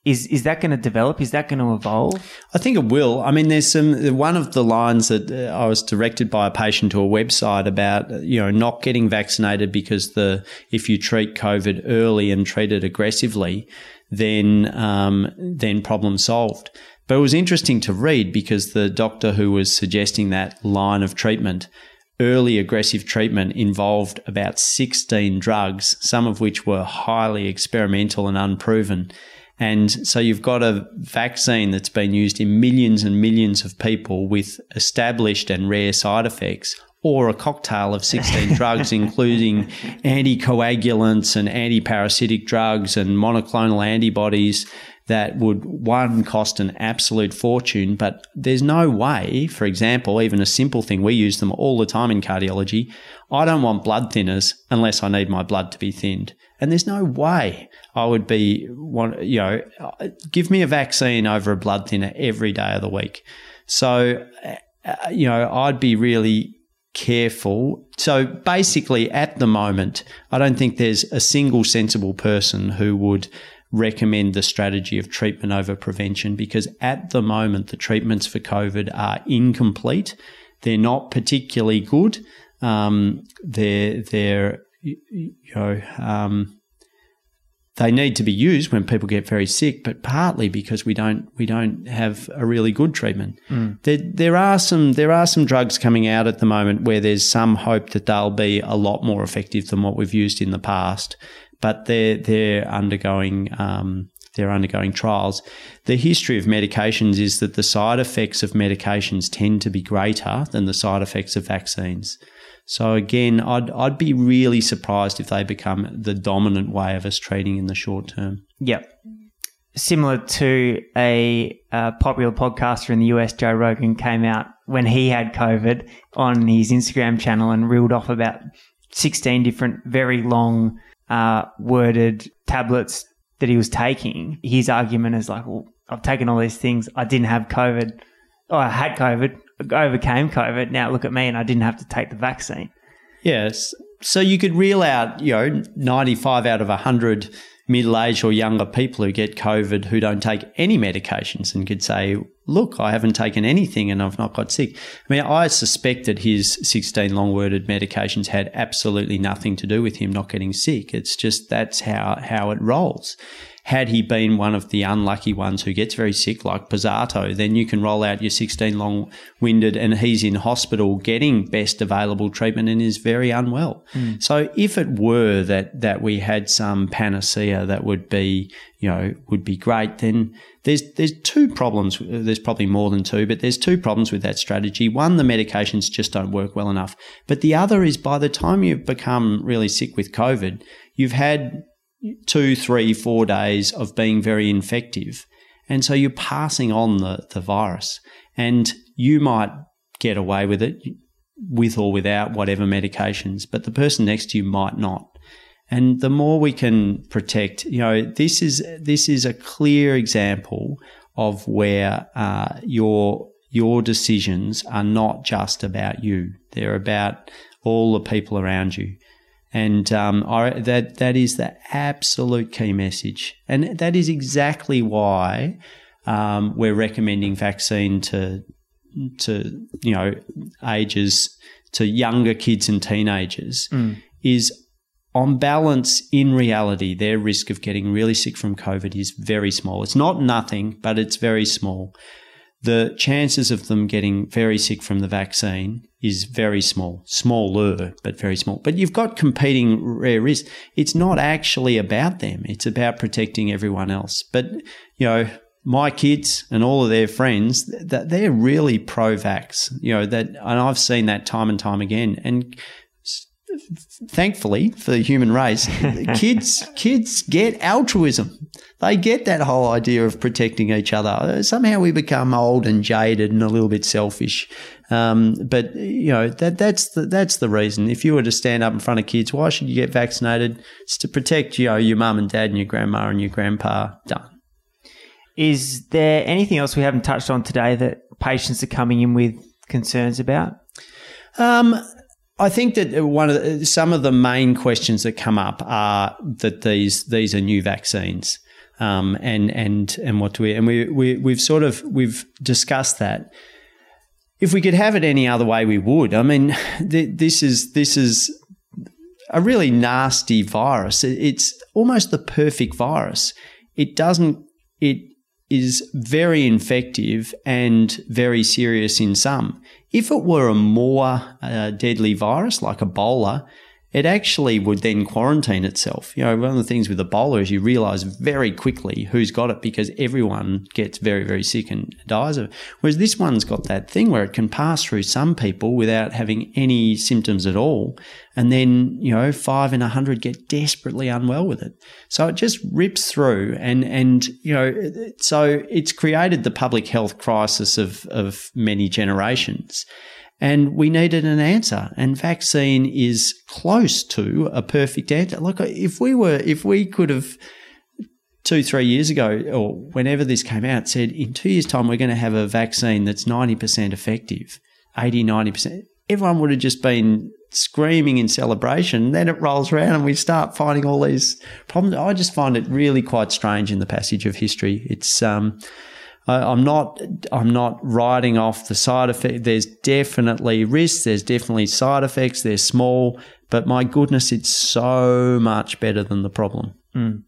Is is that going to develop? Is that going to evolve? I think it will. I mean, there's some one of the lines that uh, I was directed by a patient to a website about uh, you know not getting vaccinated because the if you treat COVID early and treat it aggressively, then um, then problem solved. But it was interesting to read because the doctor who was suggesting that line of treatment early aggressive treatment involved about 16 drugs, some of which were highly experimental and unproven. And so you've got a vaccine that's been used in millions and millions of people with established and rare side effects, or a cocktail of 16 drugs, including anticoagulants and antiparasitic drugs and monoclonal antibodies that would one cost an absolute fortune, but there's no way, for example, even a simple thing, we use them all the time in cardiology. I don't want blood thinners unless I need my blood to be thinned. And there's no way I would be, you know, give me a vaccine over a blood thinner every day of the week. So, uh, you know, I'd be really careful. So basically, at the moment, I don't think there's a single sensible person who would recommend the strategy of treatment over prevention because at the moment the treatments for COVID are incomplete. They're not particularly good. Um, they're they're you know um, they need to be used when people get very sick, but partly because we don't we don't have a really good treatment. Mm. There there are some there are some drugs coming out at the moment where there's some hope that they'll be a lot more effective than what we've used in the past but they're they're undergoing um, they're undergoing trials. The history of medications is that the side effects of medications tend to be greater than the side effects of vaccines. So again, I'd I'd be really surprised if they become the dominant way of us treating in the short term. Yep. Similar to a, a popular podcaster in the US, Joe Rogan, came out when he had COVID on his Instagram channel and reeled off about 16 different very long uh, worded tablets that he was taking, his argument is like, well, I've taken all these things. I didn't have COVID. Oh, I had COVID. Overcame COVID. Now look at me, and I didn't have to take the vaccine. Yes. So you could reel out, you know, 95 out of 100 middle aged or younger people who get COVID who don't take any medications and could say, look, I haven't taken anything and I've not got sick. I mean, I suspect that his 16 long worded medications had absolutely nothing to do with him not getting sick. It's just that's how, how it rolls. Had he been one of the unlucky ones who gets very sick, like Pozzato, then you can roll out your 16 long winded and he's in hospital getting best available treatment and is very unwell. Mm. So if it were that, that we had some panacea that would be, you know, would be great, then there's there's two problems. There's probably more than two, but there's two problems with that strategy. One, the medications just don't work well enough. But the other is by the time you've become really sick with COVID, you've had two, three, four days of being very infective. And so you're passing on the, the virus. And you might get away with it with or without whatever medications, but the person next to you might not. And the more we can protect, you know, this is this is a clear example of where uh, your your decisions are not just about you; they're about all the people around you. And um, I, that that is the absolute key message, and that is exactly why um, we're recommending vaccine to to you know ages to younger kids and teenagers Mm. is on balance in reality their risk of getting really sick from covid is very small. It's not nothing but it's very small. The chances of them getting very sick from the vaccine is very small. Smaller but very small. But you've got competing rare risks. It's not actually about them. It's about protecting everyone else. But you know my kids and all of their friends that they're really pro-vax you know that and I've seen that time and time again. And thankfully for the human race kids kids get altruism. They get that whole idea of protecting each other. Somehow we become old and jaded and a little bit selfish um, but you know that that's the that's the reason. If you were to stand up in front of kids why should you get vaccinated? It's to protect you know your mum and dad and your grandma and your grandpa. Done. Is there anything else we haven't touched on today that patients are coming in with concerns about? Um, I think that one of the, some of the main questions that come up are that these these are new vaccines, um, and and and what do we and we, we we've sort of we've discussed that. If we could have it any other way, we would. I mean, th- this is this is a really nasty virus. It- It's almost the perfect virus. It doesn't. It is very infective and very serious in some. If it were a more uh, deadly virus like Ebola, it actually would then quarantine itself. You know, one of the things with Ebola is you realize very quickly who's got it because everyone gets very, very sick and dies of it. Whereas this one's got that thing where it can pass through some people without having any symptoms at all. And then, you know, five in a hundred get desperately unwell with it. So it just rips through and, and, you know, so it's created the public health crisis of, of many generations. And we needed an answer, and vaccine is close to a perfect answer. Look, if we were, if we could have two, three years ago, or whenever this came out, said in two years' time we're going to have a vaccine that's 90% effective, 80, 90%, everyone would have just been screaming in celebration. Then it rolls around and we start finding all these problems. I just find it really quite strange in the passage of history. It's, um, I- I'm not. I'm not writing off the side effect. There's definitely risks. There's definitely side effects. They're small, but my goodness, it's so much better than the problem. Mm.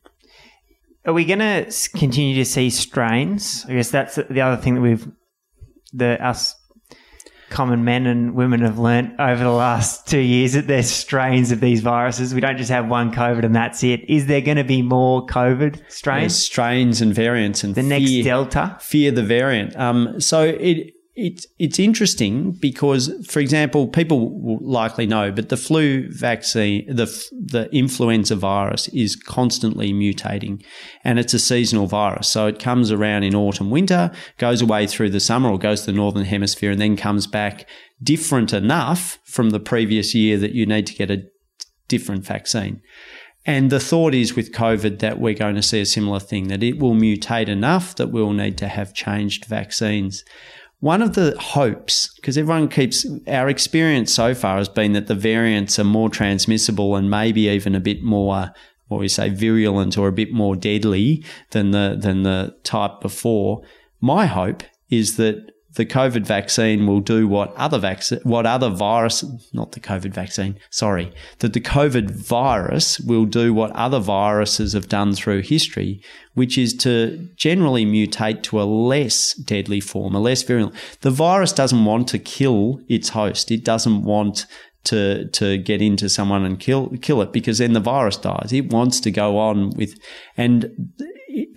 Are we going to continue to see strains? I guess that's the other thing that we've, the us common men and women have learnt over the last two years that there's strains of these viruses. We don't just have one COVID and that's it. Is there going to be more COVID There's strains? strains and variants and The next Delta? fear the variant. Um, so it. It's it's interesting because, for example, people will likely know, but the flu vaccine, the the influenza virus is constantly mutating, and it's a seasonal virus. So it comes around in autumn, winter, goes away through the summer, or goes to the northern hemisphere, and then comes back different enough from the previous year that you need to get a different vaccine. And the thought is with COVID that we're going to see a similar thing, that it will mutate enough that we'll need to have changed vaccines. One of the hopes, because everyone keeps, our experience so far has been that the variants are more transmissible and maybe even a bit more, what we say, virulent or a bit more deadly than the, than the type before. My hope is that the COVID vaccine will do what other vac- what other virus, not the COVID vaccine, sorry, that the COVID virus will do what other viruses have done through history, which is to generally mutate to a less deadly form, a less virulent. The virus doesn't want to kill its host. It doesn't want to to get into someone and kill kill it because then the virus dies. It wants to go on with and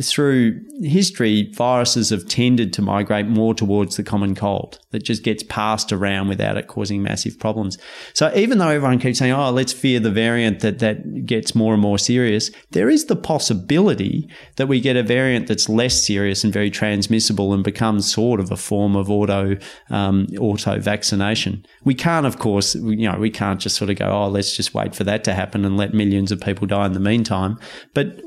through history, viruses have tended to migrate more towards the common cold that just gets passed around without it causing massive problems. So even though everyone keeps saying, "Oh, let's fear the variant that that gets more and more serious," there is the possibility that we get a variant that's less serious and very transmissible and becomes sort of a form of auto um, auto vaccination. We can't, of course, you know, we can't just sort of go, "Oh, let's just wait for that to happen and let millions of people die in the meantime." But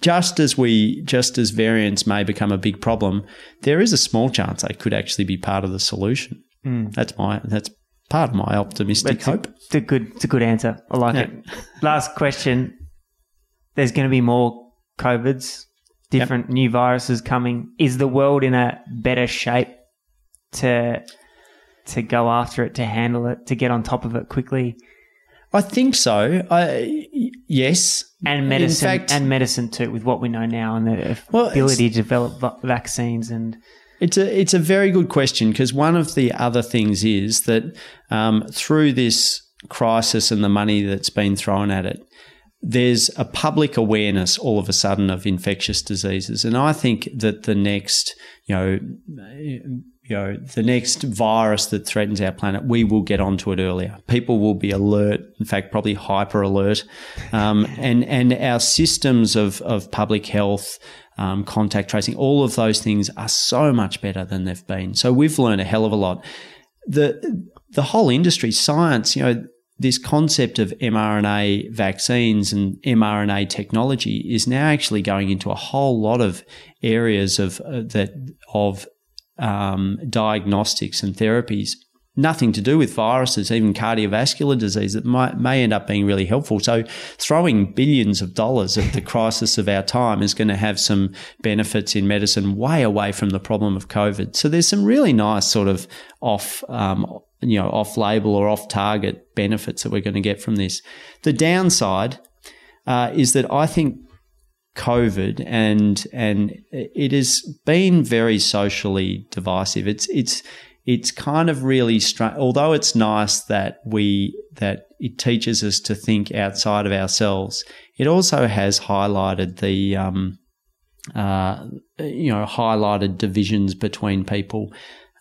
just as we just as variants may become a big problem, there is a small chance they could actually be part of the solution. Hmm. That's my that's part of my optimistic It's a, hope. it's a good, it's a good answer. I like Yeah. it. Last question. There's going to be more COVIDs different yep. new viruses coming. Is the world in a better shape to to go after it, to handle it, to get on top of it quickly? I think so. I, yes, and medicine, fact, and medicine too, with what we know now and the well, ability to develop vaccines and. It's a it's a very good question because one of the other things is that um, through this crisis and the money that's been thrown at it, there's a public awareness all of a sudden of infectious diseases, and I think that the next you know you know, the next virus that threatens our planet, we will get onto it earlier. People will be alert, in fact, probably hyper alert. Um, and, and our systems of, of public health, um, contact tracing, all of those things are so much better than they've been. So we've learned a hell of a lot. The, the whole industry, science, you know, this concept of mRNA vaccines and mRNA technology is now actually going into a whole lot of areas of uh, that of um, diagnostics and therapies, nothing to do with viruses, even cardiovascular disease, that might, may end up being really helpful. So, throwing billions of dollars at the crisis of our time is going to have some benefits in medicine way away from the problem of COVID. So, there's some really nice sort of off. Um, you know, off label or off target benefits that we're going to get from this. The downside uh, is that I think COVID, and and it has been very socially divisive. It's it's it's kind of really strange. Although it's nice that we that it teaches us to think outside of ourselves, it also has highlighted the um, uh, you know highlighted divisions between people.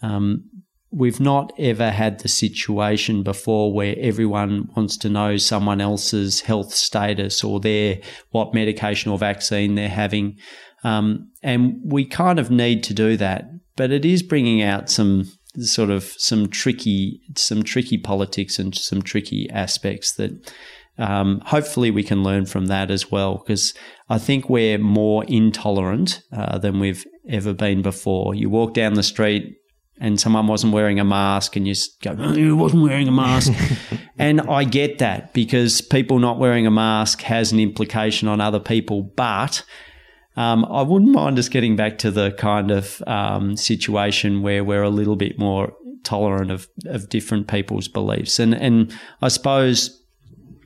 Um, we've not ever had the situation before where everyone wants to know someone else's health status or their what medication or vaccine they're having. Um, and we kind of need to do that, but it is bringing out some sort of some tricky, some tricky politics and some tricky aspects that um, hopefully we can learn from that as well. Because I think we're more intolerant uh, than we've ever been before. You walk down the street, and someone wasn't wearing a mask and you go, oh, he wasn't wearing a mask. and I get that because people not wearing a mask has an implication on other people. But um, I wouldn't mind us getting back to the kind of um, situation where we're a little bit more tolerant of, of different people's beliefs. And, and I suppose,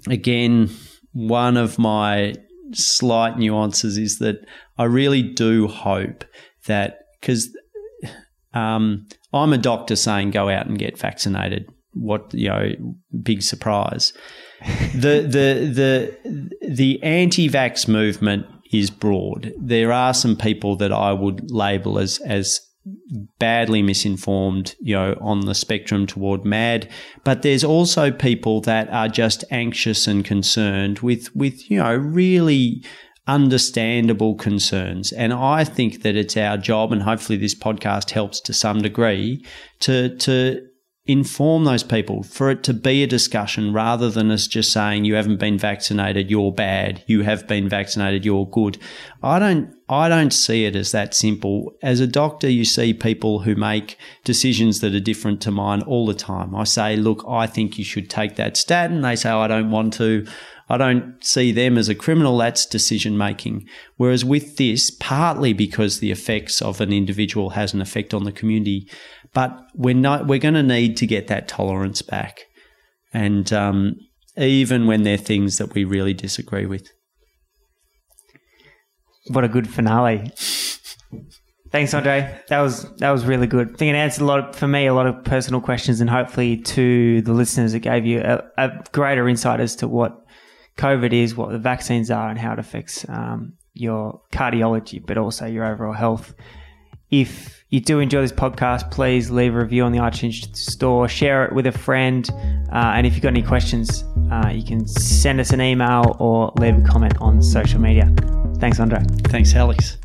again, one of my slight nuances is that I really do hope that because um, I'm a doctor saying go out and get vaccinated. What you know, big surprise. the the the the anti-vax movement is broad. There are some people that I would label as as badly misinformed, you know, on the spectrum toward mad. But there's also people that are just anxious and concerned with with you know really understandable concerns. And I think that it's our job, and hopefully this podcast helps to some degree, to to inform those people for it to be a discussion rather than us just saying you haven't been vaccinated you're bad you have been vaccinated you're good. I don't i don't see it as that simple. As a doctor you see people who make decisions that are different to mine all the time. I say look i think you should take that statin they say i don't want to I don't see them as a criminal. That's decision making. Whereas with this, partly because the effects of an individual has an effect on the community, but we're not, we're going to need to get that tolerance back. And um, even when they're things that we really disagree with. What a good finale. Thanks, Andre. That was that was really good. I think it answered a lot of, for me a lot of personal questions, and hopefully to the listeners, it gave you a, a greater insight as to what COVID is, what the vaccines are, and how it affects um, your cardiology, but also your overall health. If you do enjoy this podcast, please leave a review on the iTunes store, share it with a friend, uh, and if you've got any questions, uh, you can send us an email or leave a comment on social media. Thanks, Andre. Thanks, Alex.